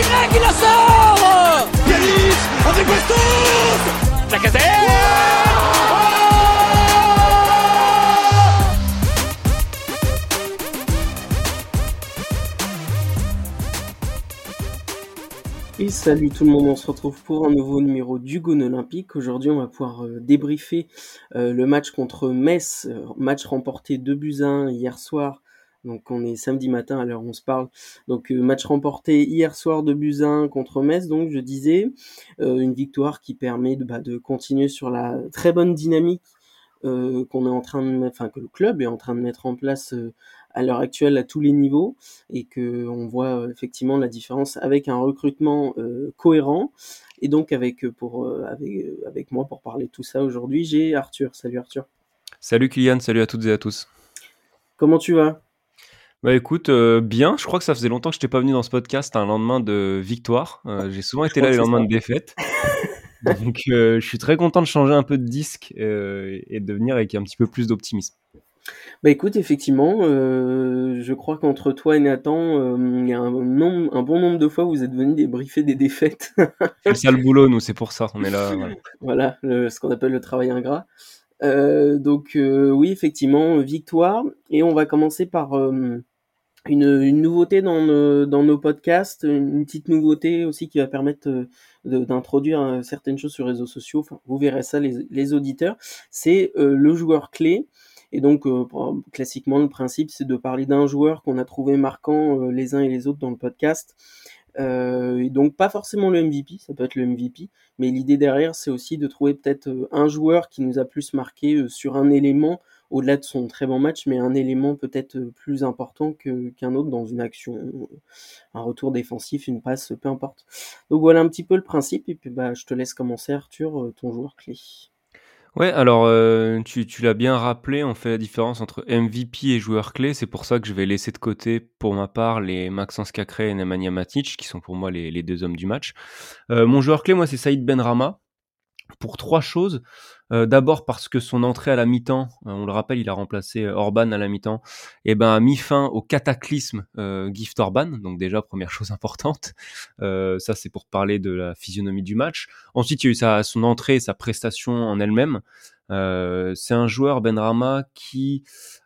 Y, il la sort Yanis avec Bastos Lacazette Et salut tout le monde, on se retrouve pour un nouveau numéro du Gone Olympique. Aujourd'hui, on va pouvoir euh, débriefer euh, le match contre Metz, euh, match remporté 2 buts 1 hier soir. Donc on est samedi matin à l'heure où on se parle. Donc match remporté hier soir 2 buts 1 contre Metz, donc je disais, une victoire qui permet de, bah, de continuer sur la très bonne dynamique qu'on est en train de enfin que le club est en train de mettre en place à l'heure actuelle à tous les niveaux et que on voit euh, effectivement la différence avec un recrutement euh, cohérent. Et donc avec euh, pour avec, avec moi pour parler de tout ça aujourd'hui j'ai Arthur. Salut Arthur. Salut Kylian. Salut à toutes et à tous. Comment tu vas? Bah écoute, bien, je crois que ça faisait longtemps que je n'étais pas venu dans ce podcast un lendemain de victoire. j'ai souvent été là les lendemains de défaite. Donc je suis très content de changer un peu de disque et de venir avec un petit peu plus d'optimisme. Bah écoute, effectivement, euh, je crois qu'entre toi et Nathan, euh, il y a un, nombre, un bon nombre de fois où vous êtes venus débriefer des défaites. C'est ça le boulot, nous, c'est pour ça, on est là. Voilà, ce qu'on appelle le travail ingrat. Euh, donc oui, effectivement, victoire. Et on va commencer par une, nouveauté dans nos, podcasts, une petite nouveauté aussi qui va permettre d'introduire certaines choses sur les réseaux sociaux. Enfin, vous verrez ça, les, auditeurs. C'est le joueur clé. Et donc, euh, classiquement, le principe, c'est de parler d'un joueur qu'on a trouvé marquant euh, les uns et les autres dans le podcast. Euh, et donc, pas forcément le MVP, ça peut être le MVP, mais l'idée derrière, c'est aussi de trouver peut-être un joueur qui nous a plus marqué sur un élément, au-delà de son très bon match, mais un élément peut-être plus important qu'un autre dans une action, un retour défensif, une passe, peu importe. Donc voilà un petit peu le principe, et puis bah, je te laisse commencer, Arthur, ton joueur clé. Ouais, alors euh, tu, l'as bien rappelé, on fait la différence entre MVP et joueur clé. C'est pour ça que je vais laisser de côté, pour ma part, les Maxence Cacré et Nemanja Matic, qui sont pour moi les, deux hommes du match. Euh, mon joueur clé, moi, c'est Saïd Benrama pour trois choses. Euh, d'abord parce que son entrée à la mi-temps, euh, on le rappelle, il a remplacé euh, Orban à la mi-temps, et ben a mis fin au cataclysme Gift Orban. Donc déjà première chose importante. ça c'est pour parler de la physionomie du match. Ensuite il y a eu sa, son entrée, sa prestation en elle-même. Euh, c'est un joueur Benrama qui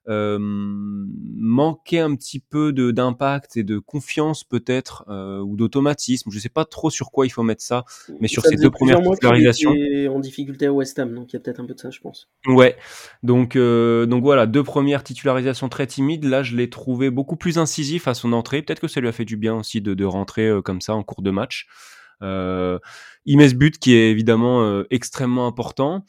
euh, manquait un petit peu d'impact et de confiance peut-être euh, ou d'automatisme. Je sais pas trop sur quoi il faut mettre ça, mais sur ces deux premières titularisations. En difficulté à West Ham, donc il y a peut-être un peu de ça, je pense. Ouais, donc donc voilà, deux premières titularisations très timides. Là, je l'ai trouvé beaucoup plus incisif à son entrée. Peut-être que ça lui a fait du bien aussi de, de rentrer comme ça en cours de match. Euh, il met ce but qui est évidemment extrêmement important.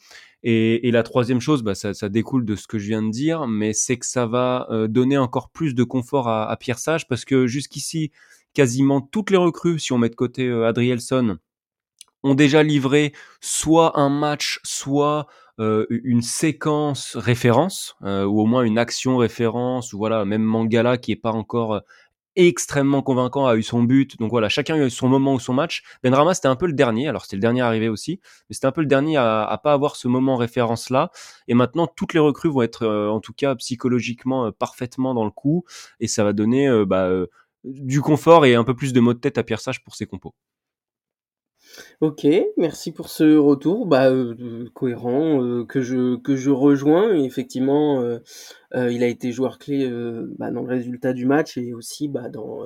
Et, la troisième chose, bah, ça, découle de ce que je viens de dire, mais c'est que ça va euh, donner encore plus de confort à, Pierre Sage, parce que jusqu'ici, quasiment toutes les recrues, si on met de côté euh, Adrielson, ont déjà livré soit un match, soit euh, une séquence référence, ou au moins une action référence, ou voilà, même Mangala qui est pas encore extrêmement convaincant, a eu son but. Donc voilà, chacun a eu son moment ou son match. Benrama, c'était un peu le dernier. Alors, c'était le dernier arrivé aussi. Mais c'était un peu le dernier à, à pas avoir ce moment référence-là. Et maintenant, toutes les recrues vont être, euh, en tout cas, psychologiquement, euh, parfaitement dans le coup. Et ça va donner euh, bah, du confort et un peu plus de mots de tête à Pierre Sage pour ses compos. Ok, merci pour ce retour, bah, euh, cohérent, euh, que je que je rejoins. effectivement, euh, il a été joueur clé bah, dans le résultat du match et aussi bah, dans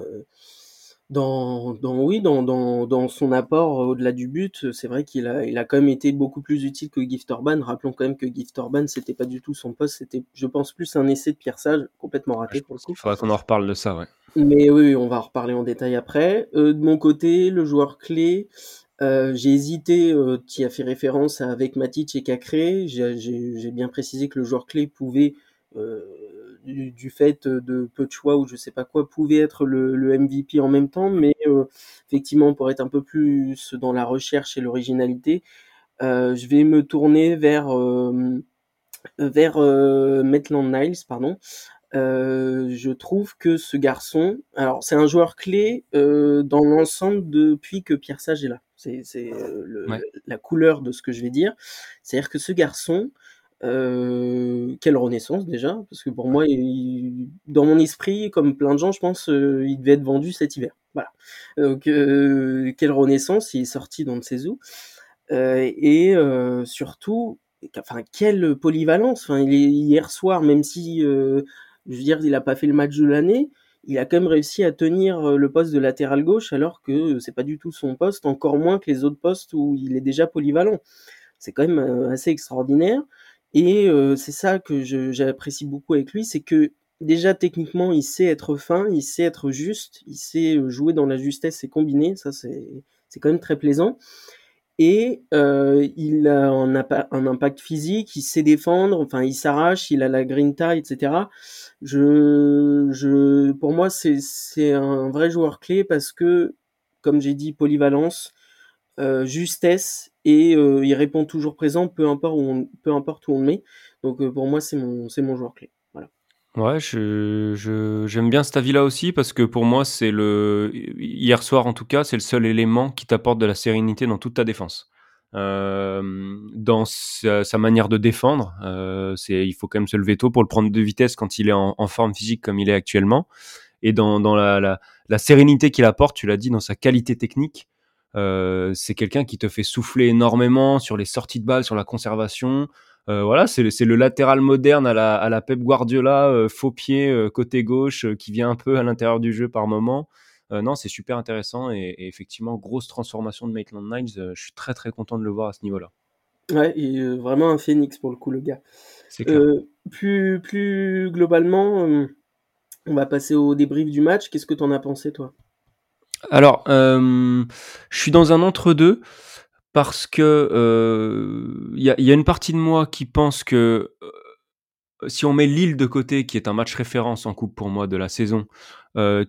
dans, dans oui dans, dans, dans son apport au-delà du but. C'est vrai qu'il a il a quand même été beaucoup plus utile que Gift Orban. Rappelons quand même que Gift Orban c'était pas du tout son poste, c'était je pense plus un essai de Pierre Sage complètement raté pour le coup. Il faudra qu'on en reparle de ça, ouais. Mais oui, on va en reparler en détail après. de mon côté, le joueur clé. Euh, j'ai hésité, euh, tu as fait référence avec Matic et Cacré. J'ai bien précisé que le joueur clé pouvait, euh, du, fait de peu de choix ou je sais pas quoi, pouvait être le, le MVP en même temps, mais euh, effectivement, pour être un peu plus dans la recherche et l'originalité, euh, je vais me tourner vers vers Maitland Niles, pardon. Je trouve que ce garçon, alors c'est un joueur clé dans l'ensemble depuis que Pierre Sage est là. C'est euh, la couleur de ce que je vais dire. C'est-à-dire que ce garçon, euh, quelle renaissance déjà, parce que pour moi, dans mon esprit, comme plein de gens, je pense, euh, il devait être vendu cet hiver. Voilà. Donc, quelle renaissance, il est sorti dans de ses où. et surtout, enfin, quelle polyvalence. Enfin, il est, hier soir, même si, je veux dire, il n'a pas fait le match de l'année, il a quand même réussi à tenir le poste de latéral gauche alors que c'est pas du tout son poste, encore moins que les autres postes où il est déjà polyvalent. C'est quand même assez extraordinaire. Et c'est ça que j'apprécie beaucoup avec lui, c'est que déjà techniquement il sait être fin, il sait être juste, il sait jouer dans la justesse et combiner, ça c'est quand même très plaisant. Et euh, il a un, impact physique, il sait défendre, enfin il s'arrache, il a la grinta, etc. Je, je, pour moi c'est un vrai joueur clé parce que, comme j'ai dit, polyvalence, euh, justesse et euh, il répond toujours présent, peu importe où on, peu importe où on le met. Donc pour moi c'est mon, mon joueur clé. Ouais, j'aime bien cet avis-là aussi parce que pour moi, c'est le hier soir en tout cas, c'est le seul élément qui t'apporte de la sérénité dans toute ta défense. Euh, dans sa, manière de défendre, euh, il faut quand même se lever tôt pour le prendre de vitesse quand il est en, forme physique comme il est actuellement. Et dans, dans la, la, la sérénité qu'il apporte, tu l'as dit, dans sa qualité technique, euh, c'est quelqu'un qui te fait souffler énormément sur les sorties de balles, sur la conservation. Euh, voilà, c'est le latéral moderne à la, à la Pep Guardiola, euh, faux pied euh, côté gauche, qui vient un peu à l'intérieur du jeu par moment. non, c'est super intéressant et, effectivement, grosse transformation de Maitland Niles. je suis très très content de le voir à ce niveau-là. Ouais, il est vraiment un phénix pour le coup, le gars. plus, plus globalement, on va passer au débrief du match. Qu'est-ce que tu en as pensé, toi? Alors, je suis dans un entre-deux parce que il y, a, une partie de moi qui pense que si on met Lille de côté, qui est un match référence en coupe pour moi de la saison,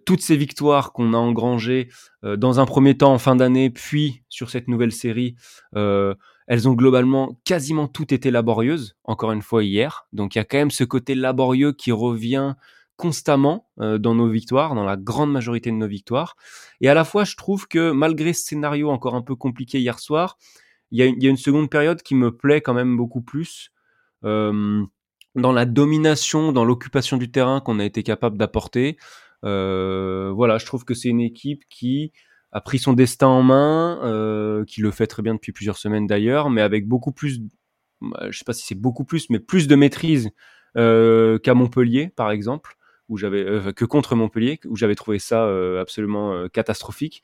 toutes ces victoires qu'on a engrangées dans un premier temps en fin d'année, puis sur cette nouvelle série, elles ont globalement quasiment toutes été laborieuses, encore une fois hier. Donc il y a quand même ce côté laborieux qui revient constamment euh, dans nos victoires, dans la grande majorité de nos victoires. Et à la fois, je trouve que malgré ce scénario encore un peu compliqué hier soir, il y, a une, seconde période qui me plaît quand même beaucoup plus. Euh, dans la domination, dans l'occupation du terrain qu'on a été capable d'apporter. Euh, voilà, je trouve que c'est une équipe qui a pris son destin en main, qui le fait très bien depuis plusieurs semaines d'ailleurs, mais avec beaucoup plus, bah, je sais pas si c'est beaucoup plus, mais plus de maîtrise qu'à Montpellier, par exemple où j'avais euh, que contre Montpellier où j'avais trouvé ça euh, absolument euh, catastrophique.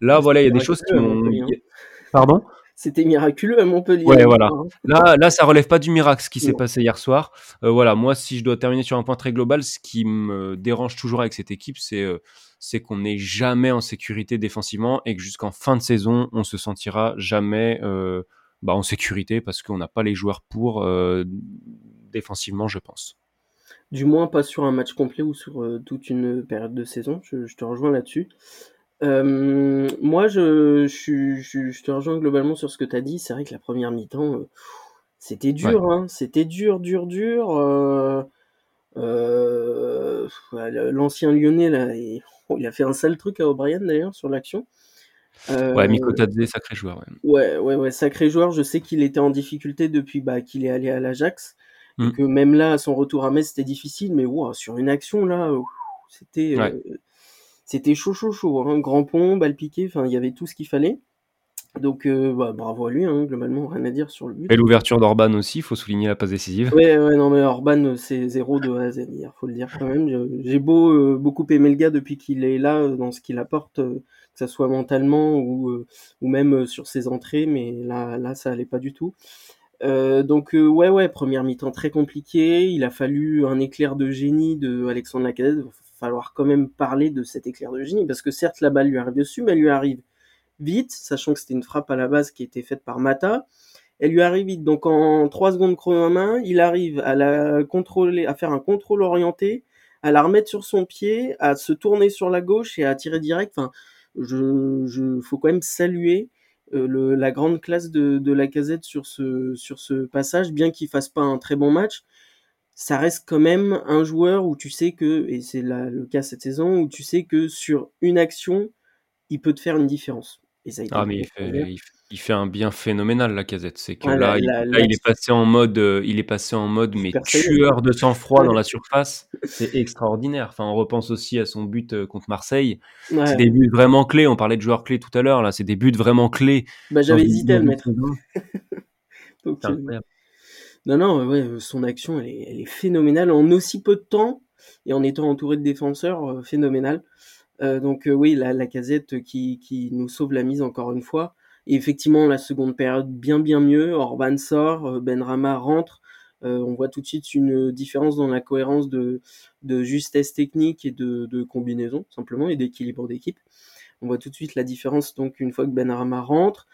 Là, voilà, il y a des choses qui m'ont. Hein. Pardon? C'était miraculeux à Montpellier. Ouais, voilà. Hein. Là, là, ça relève pas du miracle ce qui s'est passé hier soir. voilà, moi, si je dois terminer sur un point très global, ce qui me dérange toujours avec cette équipe, c'est c'est qu'on n'est jamais en sécurité défensivement et que jusqu'en fin de saison, on se sentira jamais bah, en sécurité parce qu'on n'a pas les joueurs pour défensivement, je pense. Du moins pas sur un match complet ou sur euh, toute une période de saison. Je, te rejoins là-dessus. Euh, moi, je, je, te rejoins globalement sur ce que tu as dit. C'est vrai que la première mi-temps, euh, c'était dur. Hein. C'était dur, dur, dur. L'ancien lyonnais, là, il, il, a fait un sale truc à O'Brien d'ailleurs sur l'action. ouais, Miko Tadze, sacré joueur. Ouais. ouais, ouais, sacré joueur. Je sais qu'il était en difficulté depuis bah, qu'il est allé à l'Ajax. Mmh. que même là, son retour à Metz, c'était difficile, mais wow, sur une action là, c'était euh, c'était chaud, chaud, chaud. Hein. Grand pont, balle piquée, enfin, il y avait tout ce qu'il fallait. Donc, euh, bah, bravo à lui, hein, globalement, rien à dire sur le but. Et l'ouverture d'Orban aussi, il faut souligner la passe décisive. Ouais, ouais, non, mais Orban, c'est zéro de A à Z, il faut le dire quand même. J'ai beau euh, beaucoup aimer le gars depuis qu'il est là, dans ce qu'il apporte, que ce soit mentalement ou, ou même sur ses entrées, mais là, là, ça allait pas du tout. Euh, donc euh, ouais ouais première mi-temps très compliqué. Il a fallu un éclair de génie de Alexandre Lacazette. Il va falloir quand même parler de cet éclair de génie parce que certes la balle lui arrive dessus, mais elle lui arrive vite, sachant que c'était une frappe à la base qui était faite par Mata. Elle lui arrive vite, donc en 3 secondes chrono en main, il arrive à la contrôler, à faire un contrôle orienté, à la remettre sur son pied, à se tourner sur la gauche et à tirer direct. Enfin, je, je faut quand même saluer le, la grande classe de, de la casette sur ce, sur ce passage, bien qu'il fasse pas un très bon match, ça reste quand même un joueur où tu sais que, et c'est le cas cette saison, où tu sais que sur une action, il peut te faire une différence. Et ça ah, mais il fait, il fait un bien phénoménal la casette. C'est que là, il, est passé en mode, euh, il est passé en mode mais tueur de sang-froid dans la surface. C'est extraordinaire. Enfin, on repense aussi à son but euh, contre Marseille. C'est des buts vraiment clés. On parlait de joueurs clés tout à l'heure. Là, c'est des buts vraiment clés. Bah, j'avais hésité à le mettre. non, non, ouais, son action, elle est, elle est, phénoménale en aussi peu de temps et en étant entouré de défenseurs, euh, phénoménal. donc oui, la, la casette qui, qui nous sauve la mise encore une fois. Effectivement, la seconde période, bien bien mieux. Orban sort, euh, Benrama rentre. Euh, on voit tout de suite une différence dans la cohérence de, justesse technique et de, combinaison, simplement, et d'équilibre d'équipe. On voit tout de suite la différence, donc, une fois que Benrama rentre.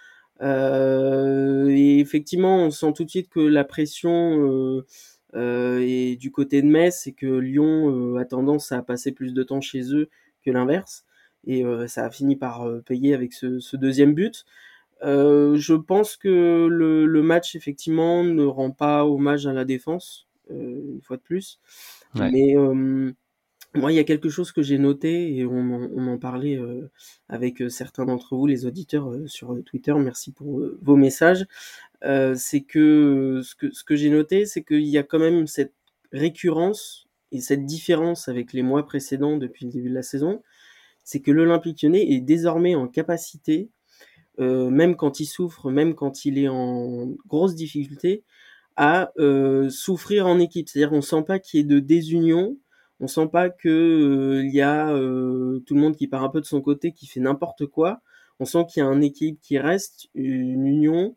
Euh, et effectivement, on sent tout de suite que la pression est du côté de Metz et que Lyon a tendance à passer plus de temps chez eux que l'inverse. Et ça a fini par payer avec ce deuxième but. Euh, je pense que le, le, match effectivement ne rend pas hommage à la défense euh, une fois de plus. Mais euh, moi, il y a quelque chose que j'ai noté et on, on en parlait euh, avec certains d'entre vous, les auditeurs sur Twitter. Merci pour vos messages. c'est que ce que, ce que j'ai noté, c'est qu'il y a quand même cette récurrence et cette différence avec les mois précédents depuis le début de la saison. C'est que l'Olympique Lyonnais est désormais en capacité euh, même quand il souffre, même quand il est en grosse difficulté, à euh, souffrir en équipe. C'est-à-dire on sent pas qu'il y ait de désunion, on sent pas que euh, il y a tout le monde qui part un peu de son côté, qui fait n'importe quoi. On sent qu'il y a une équipe qui reste, une union,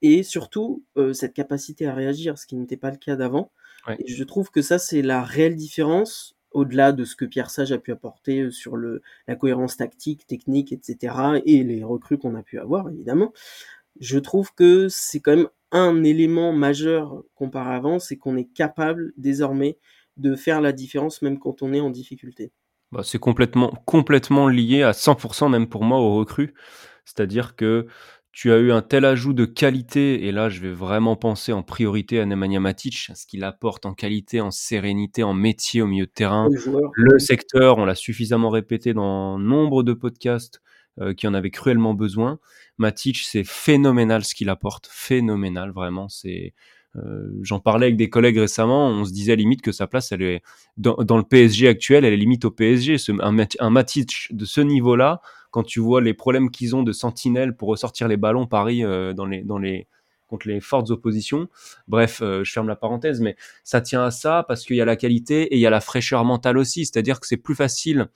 et surtout cette capacité à réagir, ce qui n'était pas le cas d'avant. Et je trouve que ça c'est la réelle différence au-delà de ce que Pierre Sage a pu apporter euh, sur la cohérence tactique, technique, etc., et les recrues qu'on a pu avoir, évidemment, je trouve que c'est quand même un élément majeur comparé avant, c'est qu'on est capable désormais de faire la différence même quand on est en difficulté. Bah, c'est complètement, complètement lié à 100% même pour moi aux recrues. C'est-à-dire que tu as eu un tel ajout de qualité, et là je vais vraiment penser en priorité à Nemanja Matic, ce qu'il apporte en qualité, en sérénité, en métier au milieu de terrain. Le secteur, on l'a suffisamment répété dans nombre de podcasts euh, qui en avaient cruellement besoin. Matic, c'est phénoménal ce qu'il apporte, phénoménal vraiment. C'est euh, J'en parlais avec des collègues récemment, on se disait limite que sa place, elle est dans, le PSG actuel, elle est limite au PSG. un, un Matic de ce niveau-là, quand tu vois les problèmes qu'ils ont de sentinelle pour ressortir les ballons Paris euh, dans les, contre les fortes oppositions. Bref, euh, je ferme la parenthèse, mais ça tient à ça parce qu'il y a la qualité et il y a la fraîcheur mentale aussi. C'est-à-dire que c'est plus facile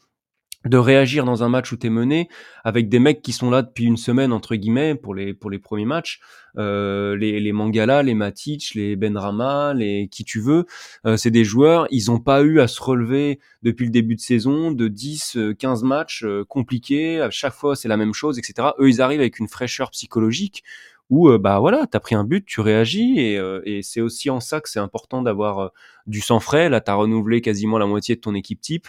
de réagir dans un match où t'es mené avec des mecs qui sont là depuis une semaine entre guillemets pour les pour les premiers matchs. Euh, les les Mangala les Matic les Benrama les qui tu veux euh, c'est des joueurs ils ont pas eu à se relever depuis le début de saison de 10 15 euh, matchs euh, compliqués. À chaque fois c'est la même chose etc eux ils arrivent avec une fraîcheur psychologique où bah voilà t'as pris un but tu réagis et, et c'est aussi en ça que c'est important d'avoir du sang frais. Là t'as renouvelé quasiment la moitié de ton équipe type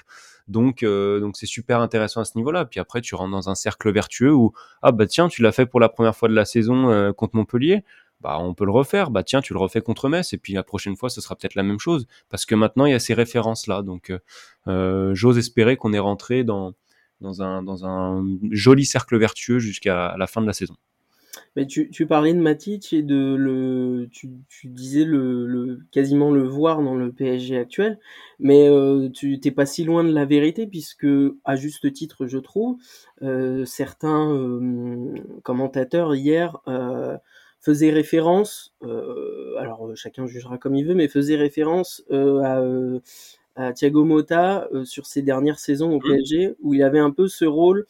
donc, euh, donc c'est super intéressant à ce niveau-là. Puis après, tu rentres dans un cercle vertueux où ah bah tiens, tu l'as fait pour la première fois de la saison euh, contre Montpellier. Bah on peut le refaire. Bah tiens, tu le refais contre Metz et puis la prochaine fois, ce sera peut-être la même chose parce que maintenant il y a ces références là. Donc, euh, j'ose espérer qu'on est rentré dans dans un dans un joli cercle vertueux jusqu'à la fin de la saison. Mais tu, tu parlais de Matic et de le, tu, tu disais le, le, quasiment le voir dans le PSG actuel, mais euh, tu t'es pas si loin de la vérité puisque à juste titre, je trouve, euh, certains euh, commentateurs hier faisaient référence, alors chacun jugera comme il veut, mais faisaient référence à, à Thiago Motta sur ses dernières saisons au mmh. PSG où il avait un peu ce rôle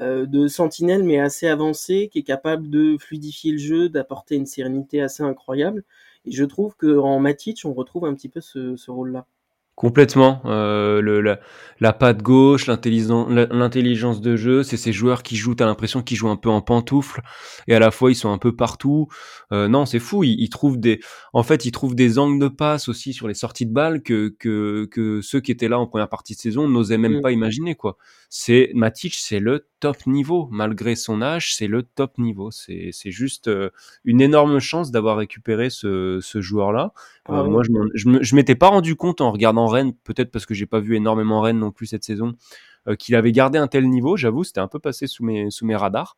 de sentinelle mais assez avancé, qui est capable de fluidifier le jeu, d'apporter une sérénité assez incroyable. Et je trouve qu'en Matic, on retrouve un petit peu ce rôle-là. Complètement. Euh, le, la, la patte gauche, l'intelligence de jeu, c'est ces joueurs qui jouent, t'as l'impression qu'ils jouent un peu en pantoufle, et à la fois ils sont un peu partout. Euh, non, c'est fou. Ils, ils, trouvent des, en fait, ils trouvent des angles de passe aussi sur les sorties de balles que que, que ceux qui étaient là en première partie de saison n'osaient même mm. pas imaginer quoi. C'est Matic, c'est le top niveau malgré son âge, c'est le top niveau. C'est juste euh, une énorme chance d'avoir récupéré ce ce joueur là. Euh, moi, je, je, je m'étais pas rendu compte en regardant Rennes, peut-être parce que j'ai pas vu énormément Rennes non plus cette saison, euh, qu'il avait gardé un tel niveau. J'avoue, c'était un peu passé sous mes sous mes radars.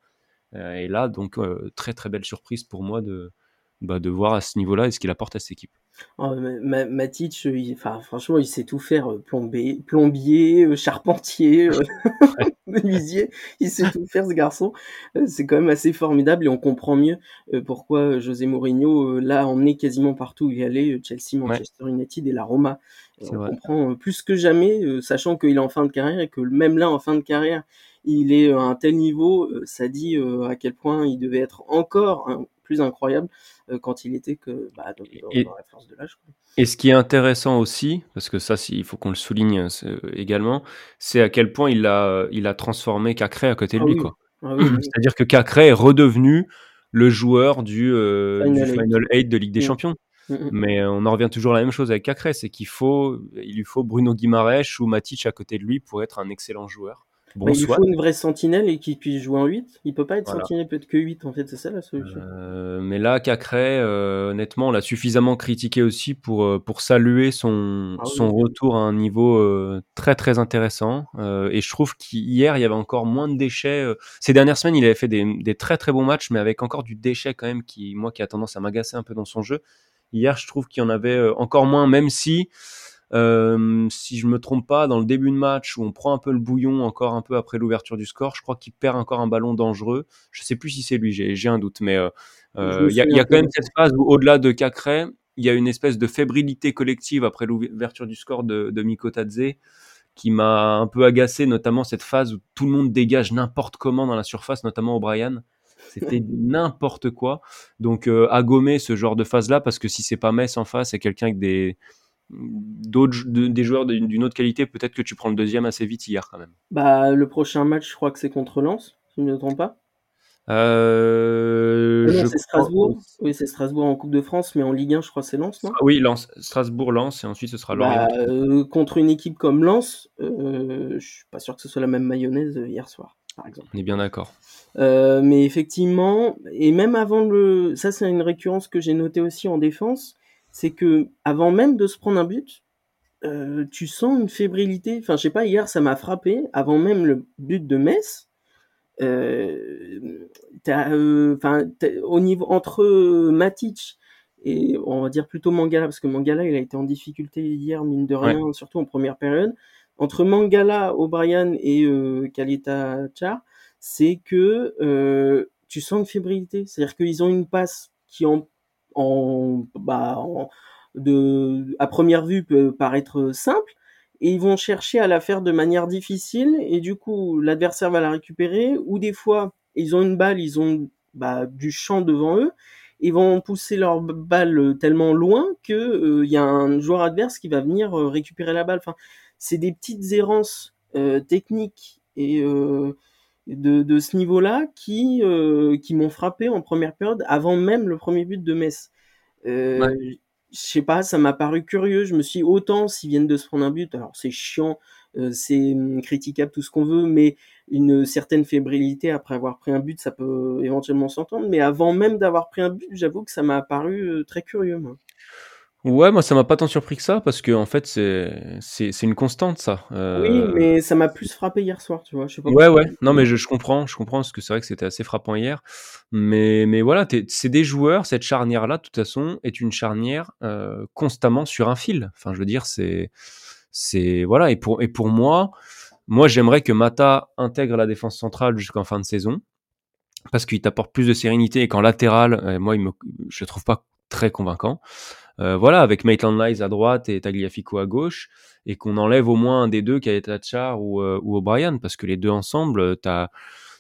et là, donc, très très belle surprise pour moi de, bah, de voir à ce niveau-là et ce qu'il apporte à cette équipe. Oh, Matic, franchement, il sait tout faire. plombier, plombier charpentier, menuisier. il sait tout faire, ce garçon. c'est quand même assez formidable et on comprend mieux pourquoi José Mourinho l'a emmené quasiment partout où il allait, Chelsea, Manchester United et la Roma. on comprend plus que jamais, sachant qu'il est en fin de carrière et que même là, en fin de carrière, il est à un tel niveau, ça dit à quel point il devait être encore plus incroyable euh, quand il était que bah, dans, et, la force de l'âge. Et ce qui est intéressant aussi, parce que ça, il faut qu'on le souligne également, c'est à quel point il a, il a transformé Cacré à côté de ah lui. Ah C'est-à-dire que Cacré est redevenu le joueur du, euh, Final, 8 de Ligue des mm. Champions. Mm, mm. Mais on en revient toujours à la même chose avec Cacré, c'est qu'il faut, il lui faut Bruno Guimaraes ou Matic à côté de lui pour être un excellent joueur. Bon, il faut une vraie sentinelle et qu'il puisse jouer en 8. Il peut pas être sentinelle peut-être que 8 en fait, c'est ça la solution. Euh, mais là, Cacré, euh, honnêtement, on l'a suffisamment critiqué aussi pour, euh, pour saluer son, ah son retour à un niveau euh, très très intéressant. Euh, et je trouve qu'hier, il y avait encore moins de déchets. Ces dernières semaines, il avait fait des, des, très très bons matchs, mais avec encore du déchet quand même, qui moi qui a tendance à m'agacer un peu dans son jeu. Hier, je trouve qu'il y en avait encore moins, même si euh, si je me trompe pas, dans le début de match où on prend un peu le bouillon encore un peu après l'ouverture du score, je crois qu'il perd encore un ballon dangereux. Je sais plus si c'est lui, j'ai un doute, mais euh, euh, il y a, y a quand même cette phase où au-delà de Cacré, il y a une espèce de fébrilité collective après l'ouverture du score de, de Miko Tadze qui m'a un peu agacé, notamment cette phase où tout le monde dégage n'importe comment dans la surface, notamment O'Brien. C'était n'importe quoi. Donc à gommer ce genre de phase-là, parce que si c'est pas Metz en face, c'est quelqu'un avec des, d'autres des joueurs d'une autre qualité, peut-être que tu prends le deuxième assez vite hier quand même. Bah le prochain match, je crois que c'est contre Lens, si je ne me trompe pas. Euh, ah c'est Strasbourg. Oui, c'est Strasbourg en Coupe de France, mais en Ligue 1, je crois c'est Lens, non? Oui, Lens, Strasbourg, Lens, et ensuite ce sera Lorient. Bah, euh, contre une équipe comme Lens, euh, je suis pas sûr que ce soit la même mayonnaise hier soir, par exemple. On est bien d'accord. mais effectivement, et même avant le, ça c'est une récurrence que j'ai notée aussi en défense c'est que avant même de se prendre un but, euh, tu sens une fébrilité. Enfin, je sais pas, hier ça m'a frappé. Avant même le but de Metz, euh, euh, enfin, au niveau entre Matic et on va dire plutôt Mangala parce que Mangala il a été en difficulté hier mine de rien, surtout en première période. Entre Mangala, O'Brien et Kalita Char, c'est que tu sens une fébrilité. C'est-à-dire qu'ils ont une passe qui en en, bah, de, à première vue peut paraître simple, et ils vont chercher à la faire de manière difficile, et du coup l'adversaire va la récupérer, ou des fois ils ont une balle, ils ont bah, du champ devant eux, ils vont pousser leur balle tellement loin que euh, y a un joueur adverse qui va venir euh, récupérer la balle. Enfin, c'est des petites errances euh, techniques et de, de ce niveau-là qui, euh, qui m'ont frappé en première période avant même le premier but de Metz. Euh, Je sais pas, ça m'a paru curieux. Je me suis dit, autant s'ils viennent de se prendre un but, alors c'est chiant, euh, c'est hum, critiquable, tout ce qu'on veut, mais une certaine fébrilité après avoir pris un but, ça peut éventuellement s'entendre. Mais avant même d'avoir pris un but, j'avoue que ça m'a paru euh, très curieux. Moi. Ouais, moi ça m'a pas tant surpris que ça parce que en fait c'est c'est une constante ça. Euh... Oui, mais ça m'a plus frappé hier soir, tu vois. Je sais pas ouais, ouais. Non, mais je, je, comprends, je comprends parce que c'est vrai que c'était assez frappant hier. Mais mais voilà, c'est des joueurs. Cette charnière là, de toute façon, est une charnière euh, constamment sur un fil. Enfin, je veux dire, c'est c'est voilà. Et pour et pour moi, moi j'aimerais que Mata intègre la défense centrale jusqu'en fin de saison parce qu'il t'apporte plus de sérénité et qu'en latéral, euh, moi il me, je le trouve pas très convaincant. Euh, voilà, avec Maitland Nice à droite et Tagliafico à gauche, et qu'on enlève au moins un des deux, Kaetachar ou, euh, ou O'Brien, parce que les deux ensemble, t'as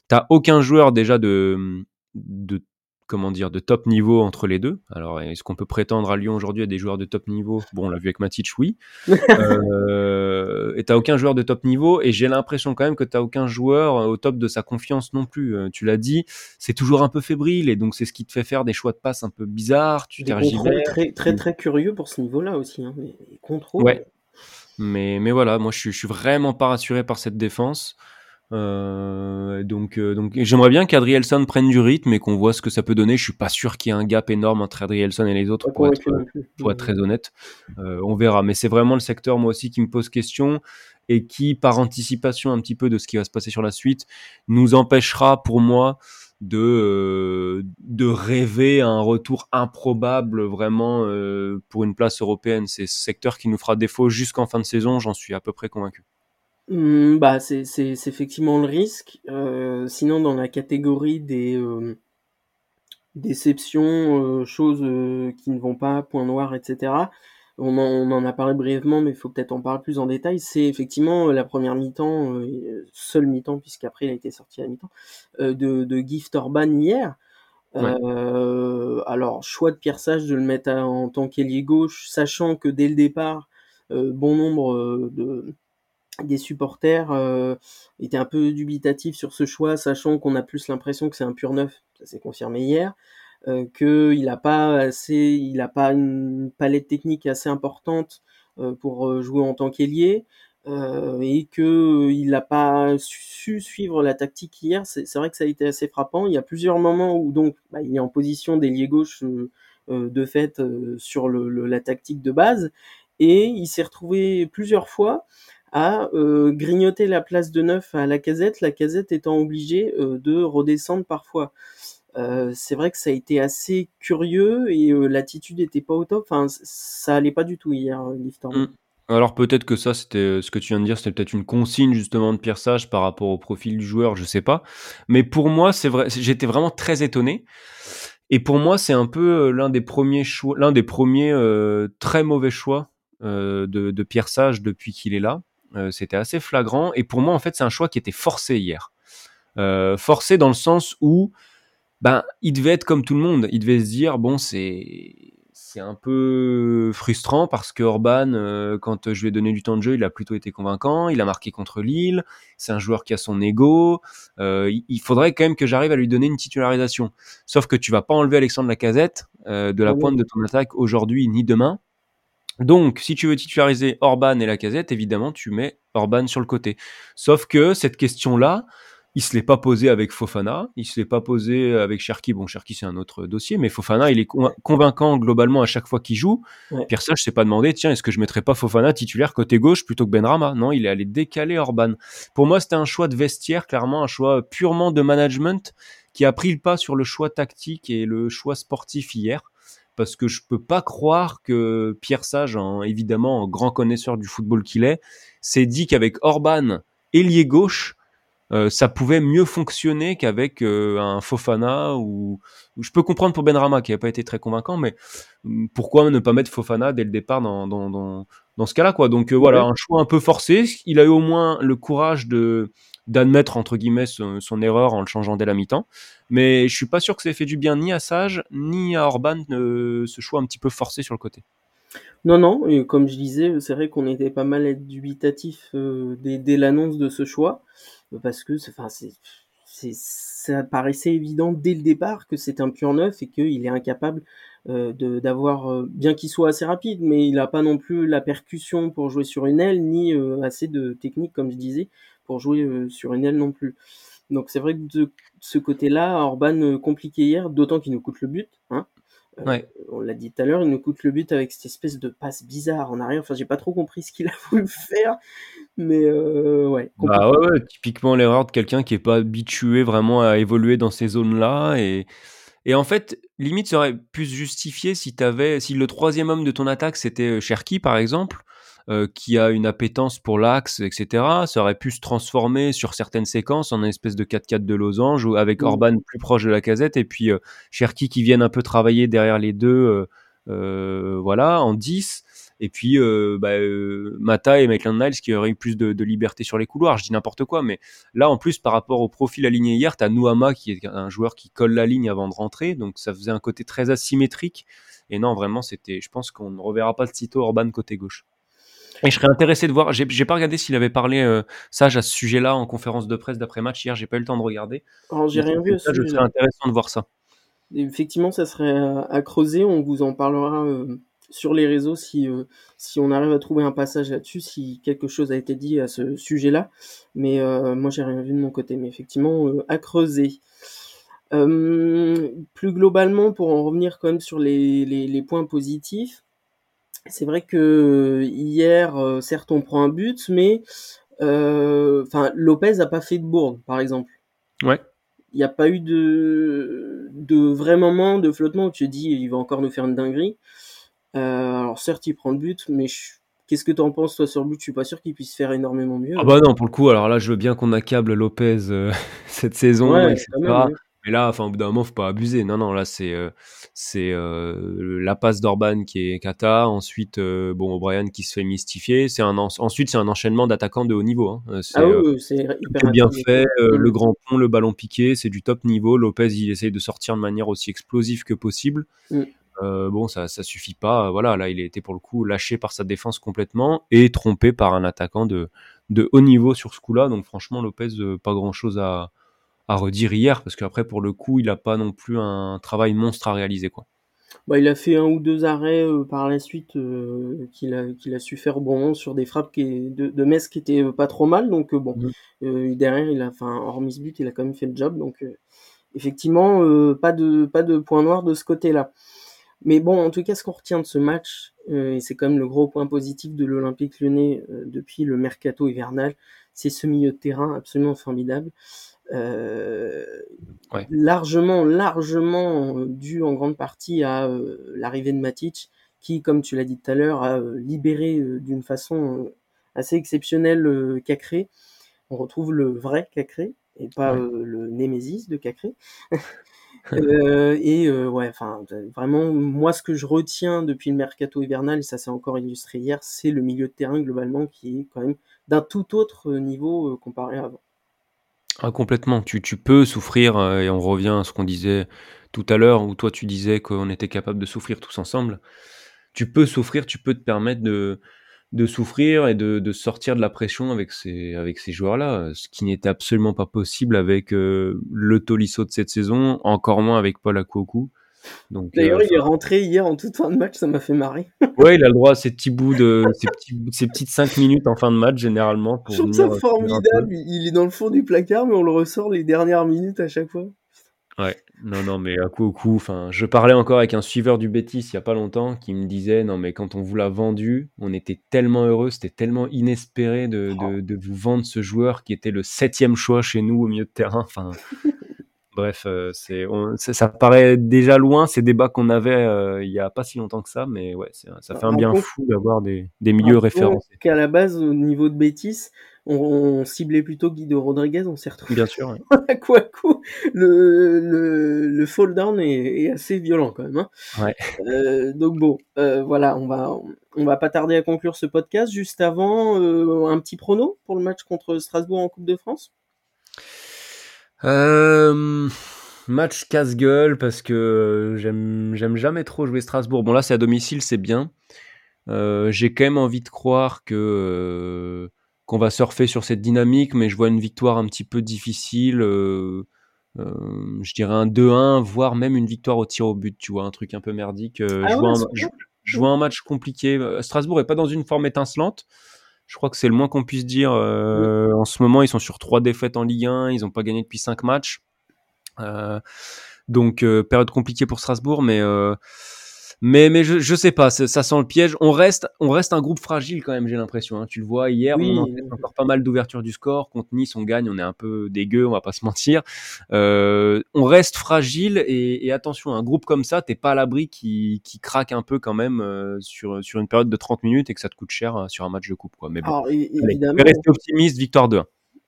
t'as aucun joueur déjà de, de comment dire, de top niveau entre les deux. Alors, est-ce qu'on peut prétendre à Lyon aujourd'hui à des joueurs de top niveau? Bon, on l'a vu avec Matic, oui. euh, et t'as aucun joueur de top niveau, et j'ai l'impression quand même que t'as aucun joueur au top de sa confiance non plus. Euh, tu l'as dit, c'est toujours un peu fébrile, et donc c'est ce qui te fait faire des choix de passe un peu bizarres. Tu très, très, très curieux pour ce niveau-là aussi. Hein. Les contrôles. Ouais. Mais, mais voilà, moi je suis, je suis vraiment pas rassuré par cette défense. Euh, donc, euh, donc j'aimerais bien qu'Adrielson prenne du rythme et qu'on voit ce que ça peut donner. Je suis pas sûr qu'il y ait un gap énorme entre Adrielson et les autres, pour, être, pour être, très honnête. Euh, on verra. Mais c'est vraiment le secteur, moi aussi, qui me pose question. et qui, par anticipation un petit peu de ce qui va se passer sur la suite, nous empêchera pour moi de, euh, de rêver à un retour improbable vraiment euh, pour une place européenne. C'est ce secteur qui nous fera défaut jusqu'en fin de saison, j'en suis à peu près convaincu. Mmh, bah, c'est effectivement le risque. Euh, sinon, dans la catégorie des déceptions, choses qui ne vont pas, point noir, etc., on en, a parlé brièvement, mais il faut peut-être en parler plus en détail. C'est effectivement la première mi-temps, euh, seule mi-temps, puisqu'après il a été sorti à mi-temps, euh, de, de Gift Orban hier. Euh, alors, choix de Pierre Sage de le mettre en tant qu'ailier gauche, sachant que dès le départ, bon nombre de, des supporters étaient un peu dubitatifs sur ce choix, sachant qu'on a plus l'impression que c'est un pur neuf, ça s'est confirmé hier euh, qu'il n'a pas assez, il a pas une palette technique assez importante euh, pour euh, jouer en tant qu'ailier. Euh, et que il n'a pas su suivre la tactique hier. C'est vrai que ça a été assez frappant. Il y a plusieurs moments où donc bah, il est en position d'ailier gauche euh, de fait sur la tactique de base, et il s'est retrouvé plusieurs fois à grignoter la place de neuf à la casette, la casette étant obligée de redescendre parfois. Euh, c'est vrai que ça a été assez curieux et euh, l'attitude était pas au top. Enfin, ça allait pas du tout hier, euh, Liftorm. Mm. Alors peut-être que ça, c'était ce que tu viens de dire, c'était peut-être une consigne justement de Pierre par rapport au profil du joueur, je sais pas. Mais pour moi, c'est vrai, j'étais vraiment très étonné. Et pour moi, c'est un peu l'un des premiers choix, l'un des premiers très mauvais choix de, de, depuis qu'il est là. C'était assez flagrant. Et pour moi, en fait, c'est un choix qui était forcé hier. forcé dans le sens où ben, il devait être comme tout le monde. Il devait se dire, bon, c'est c'est un peu frustrant parce que Orban, euh, quand je lui ai donné du temps de jeu, il a plutôt été convaincant. Il a marqué contre Lille. C'est un joueur qui a son ego. Euh, il faudrait quand même que j'arrive à lui donner une titularisation. Sauf que tu vas pas enlever Alexandre Lacazette euh, de la ah pointe de ton attaque aujourd'hui ni demain. Donc, si tu veux titulariser Orban et Lacazette, évidemment, tu mets Orban sur le côté. Sauf que cette question-là, il se l'est pas posé avec Fofana, il se l'est pas posé avec Cherki. Bon, Cherki c'est un autre dossier, mais Fofana il est convaincant globalement à chaque fois qu'il joue. Pierre Sage s'est pas demandé, tiens, est-ce que je mettrais pas Fofana titulaire côté gauche plutôt que Benrama Non, il est allé décaler Orban. Pour moi, c'était un choix de vestiaire, clairement un choix purement de management qui a pris le pas sur le choix tactique et le choix sportif hier. Parce que je peux pas croire que Pierre Sage, évidemment, grand connaisseur du football qu'il est, s'est dit qu'avec Orban, ailier gauche, euh, ça pouvait mieux fonctionner qu'avec euh, un Fofana ou, je peux comprendre pour Benrama qui n'a pas été très convaincant, mais hum, pourquoi ne pas mettre Fofana dès le départ dans, dans, dans, dans ce cas-là quoi. Donc euh, voilà, un choix un peu forcé. Il a eu au moins le courage de d'admettre entre guillemets son, erreur en le changeant dès la mi-temps, mais je suis pas sûr que ça ait fait du bien ni à Sage ni à Orban ce choix un petit peu forcé sur le côté. Non, non, comme je disais, c'est vrai qu'on était pas mal dubitatif dès, dès l'annonce de ce choix parce que enfin ça paraissait évident dès le départ que c'est un pur neuf et qu'il est incapable euh, d'avoir euh, bien qu'il soit assez rapide mais il n'a pas non plus la percussion pour jouer sur une aile ni euh, assez de technique comme je disais pour jouer euh, sur une aile non plus donc c'est vrai que de ce côté-là Orban compliqué hier d'autant qu'il nous coûte le but hein ouais. on l'a dit tout à l'heure, il nous coûte le but avec cette espèce de passe bizarre en arrière. Enfin, j'ai pas trop compris ce qu'il a voulu faire, mais euh, ouais, bah ouais, typiquement l'erreur de quelqu'un qui est pas habitué vraiment à évoluer dans ces zones-là et et en fait, limite, ça aurait pu se justifier si t'avais, si le troisième homme de ton attaque c'était euh, Cherki par exemple, euh, qui a une appétence pour l'axe, etc. Ça aurait pu se transformer sur certaines séquences en une espèce de 4-4 de losange ou avec mmh. Orban plus proche de la casette et puis euh, Cherki qui viennent un peu travailler derrière les deux, euh, voilà, en 10 et puis euh, bah, euh, Mata et Maitland Niles qui auraient eu plus de, de, liberté sur les couloirs. Je dis n'importe quoi, mais là en plus par rapport au profil aligné hier, t'as Nouama qui est un joueur qui colle la ligne avant de rentrer, donc ça faisait un côté très asymétrique. Et non, vraiment, c'était. Je pense qu'on ne reverra pas de sitôt Orban côté gauche. Et je serais intéressé de voir. J'ai pas regardé s'il avait parlé euh, sage à ce sujet-là en conférence de presse d'après match hier. J'ai pas eu le temps de regarder. Alors j'ai rien vu. Ça, je serais intéressant de voir ça. Effectivement, ça serait à creuser. On vous en parlera euh, sur les réseaux si, euh, si on arrive à trouver un passage là-dessus, si quelque chose a été dit à ce sujet-là. Mais euh, moi, j'ai rien vu de mon côté. Mais effectivement, euh, à creuser. plus globalement, pour en revenir quand même sur les, les, les points positifs, c'est vrai que hier, certes, on prend un but, mais enfin, Lopez a pas fait de bourde, par exemple. Ouais. Il n'y a pas eu de, de vrai moment de flottement où tu te dis il va encore nous faire une dinguerie. alors certes, il prend le but, mais qu'est-ce que tu en penses toi sur le but? Je suis pas sûr qu'il puisse faire énormément mieux. Ah bah non, pour le coup, alors là, je veux bien qu'on accable Lopez cette saison, etc. Mais là, enfin, au bout d'un moment, faut pas abuser. Non, non, là, c'est euh, c'est euh, la passe d'Orban qui est kata. Ensuite, euh, bon, O'Brien qui se fait mystifier. C'est un ensuite, c'est un enchaînement d'attaquants de haut niveau. Hein. C'est ah oui, hyper bien fait. le grand pont, le ballon piqué, c'est du top niveau. Lopez, il essaye de sortir de manière aussi explosive que possible. Mm. bon, ça, ça suffit pas. Voilà, là, il a été pour le coup lâché par sa défense complètement et trompé par un attaquant de, de haut niveau sur ce coup-là. Donc, franchement, Lopez, pas grand chose à, à redire hier, parce qu'après, pour le coup, il n'a pas non plus un travail monstre à réaliser. Quoi. Bah, il a fait un ou deux arrêts euh, par la suite euh, qu'il a, a su faire bon sur des frappes qui de, de Metz qui étaient pas trop mal. Donc, bon, mmh. derrière, il a, enfin, hormis ce but, il a quand même fait le job. Donc, effectivement, pas, de, pas de point noir de ce côté-là. Mais bon, en tout cas, ce qu'on retient de ce match, et c'est quand même le gros point positif de l'Olympique lyonnais depuis le mercato hivernal, c'est ce milieu de terrain absolument formidable. Euh, largement, largement euh, dû en grande partie à euh, l'arrivée de Matic, qui, comme tu l'as dit tout à l'heure, a libéré d'une façon assez exceptionnelle Cacré. On retrouve le vrai Cacré et pas le Némésis de Cacré. et ouais, enfin, vraiment, moi, ce que je retiens depuis le mercato hivernal, et ça s'est encore illustré hier, c'est le milieu de terrain globalement qui est quand même d'un tout autre niveau comparé à avant. Ah, complètement. Tu, peux souffrir, euh, et on revient à ce qu'on disait tout à l'heure, où toi tu disais qu'on était capable de souffrir tous ensemble. Tu peux souffrir, tu peux te permettre de, souffrir et de, sortir de la pression avec ces, joueurs-là, ce qui n'était absolument pas possible avec euh, le Tolisso de cette saison, encore moins avec Paul Akouokou. D'ailleurs, euh, il est rentré hier en toute fin de match, ça m'a fait marrer. ouais, il a le droit à ces petits bouts de ces, petits, ces petites 5 minutes en fin de match généralement. Pour Je trouve ça formidable. Il est dans le fond du placard, mais on le ressort les dernières minutes à chaque fois. Ouais, non, non, mais à coup au coup, enfin, je parlais encore avec un suiveur du Betis il y a pas longtemps qui me disait non, mais quand on vous l'a vendu, on était tellement heureux, c'était tellement inespéré de, de, de, vous vendre ce joueur qui était le septième choix chez nous au milieu de terrain. Enfin, Bref, euh, c'est, ça, paraît déjà loin ces débats qu'on avait euh, il y a pas si longtemps que ça, mais ouais, ça fait un bien fou d'avoir des, des milieux référencés. Qu'à la base, au niveau de Bétis, on, ciblait plutôt Guido Rodriguez, on s'est retrouvé. Bien sûr. à quoi coup, le, le, le fall down est, assez violent quand même. Hein. Ouais. Euh, donc bon, voilà, on va on va pas tarder à conclure ce podcast. Juste avant, un petit prono pour le match contre Strasbourg en Coupe de France? Euh, match casse-gueule parce que j'aime, j'aime jamais trop jouer Strasbourg. Bon là c'est à domicile, c'est bien. Euh, j'ai quand même envie de croire que euh, qu'on va surfer sur cette dynamique, mais je vois une victoire un petit peu difficile. je dirais un 2-1, voire même une victoire au tir au but, tu vois, un truc un peu merdique. Ah je, vois un, je, vois un, match compliqué. Strasbourg est pas dans une forme étincelante. Je crois que c'est le moins qu'on puisse dire. Euh, en ce moment, ils sont sur trois défaites en Ligue 1. Ils n'ont pas gagné depuis cinq matchs. Euh, donc, euh, période compliquée pour Strasbourg, mais mais, mais je, je sais pas, ça sent le piège. On reste, on reste un groupe fragile quand même, j'ai l'impression. Hein. Tu le vois, hier, on a encore pas mal d'ouverture du score. Contre Nice, on gagne, on est un peu dégueu, on va pas se mentir. Euh, on reste fragile et, et, attention, un groupe comme ça, t'es pas à l'abri qui, qui craque un peu quand même euh, sur, sur une période de 30 minutes et que ça te coûte cher euh, sur un match de coupe. Quoi. Mais bon, Alors, évidemment, rester optimiste, victoire 2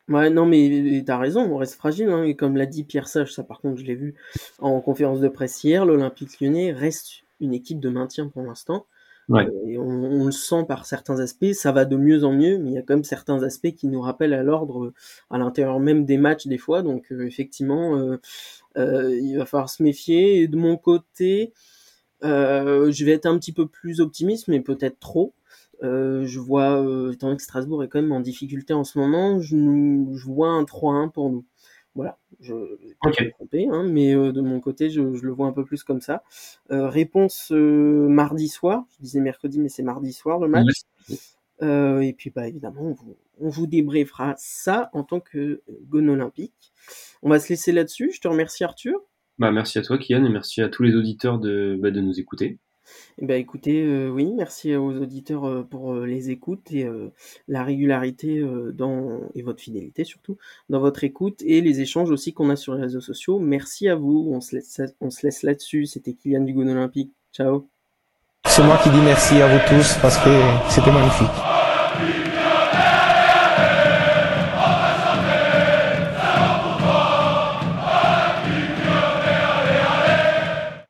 Ouais, non, mais t'as raison, on reste fragile. Hein, et comme l'a dit Pierre Sage, ça par contre, je l'ai vu en conférence de presse hier, l'Olympique lyonnais reste une équipe de maintien pour l'instant. Ouais. Euh, et on, le sent par certains aspects, ça va de mieux en mieux, mais il y a quand même certains aspects qui nous rappellent à l'ordre euh, à l'intérieur même des matchs des fois. Donc euh, effectivement, il va falloir se méfier. Et de mon côté, je vais être un petit peu plus optimiste, mais peut-être trop. je vois, étant donné que Strasbourg est quand même en difficulté en ce moment, je, je vois un 3-1 pour nous. Voilà, je vais tromper, hein, mais euh, de mon côté, je, le vois un peu plus comme ça. Euh, réponse euh, mardi soir, je disais mercredi, mais c'est mardi soir le match. et puis, bah, évidemment, on vous, on vous débriefera ça en tant que gone olympique. On va se laisser là-dessus. Je te remercie, Arthur. Bah, merci à toi, Kian, et merci à tous les auditeurs de, bah, de nous écouter. Eh ben, écoutez, euh, oui, merci aux auditeurs euh, pour euh, les écoutes et la régularité dans et votre fidélité surtout dans votre écoute et les échanges aussi qu'on a sur les réseaux sociaux. Merci à vous. On se laisse, on se laisse là-dessus. C'était Kylian du Olympique. Ciao. C'est moi qui dis merci à vous tous parce que c'était magnifique.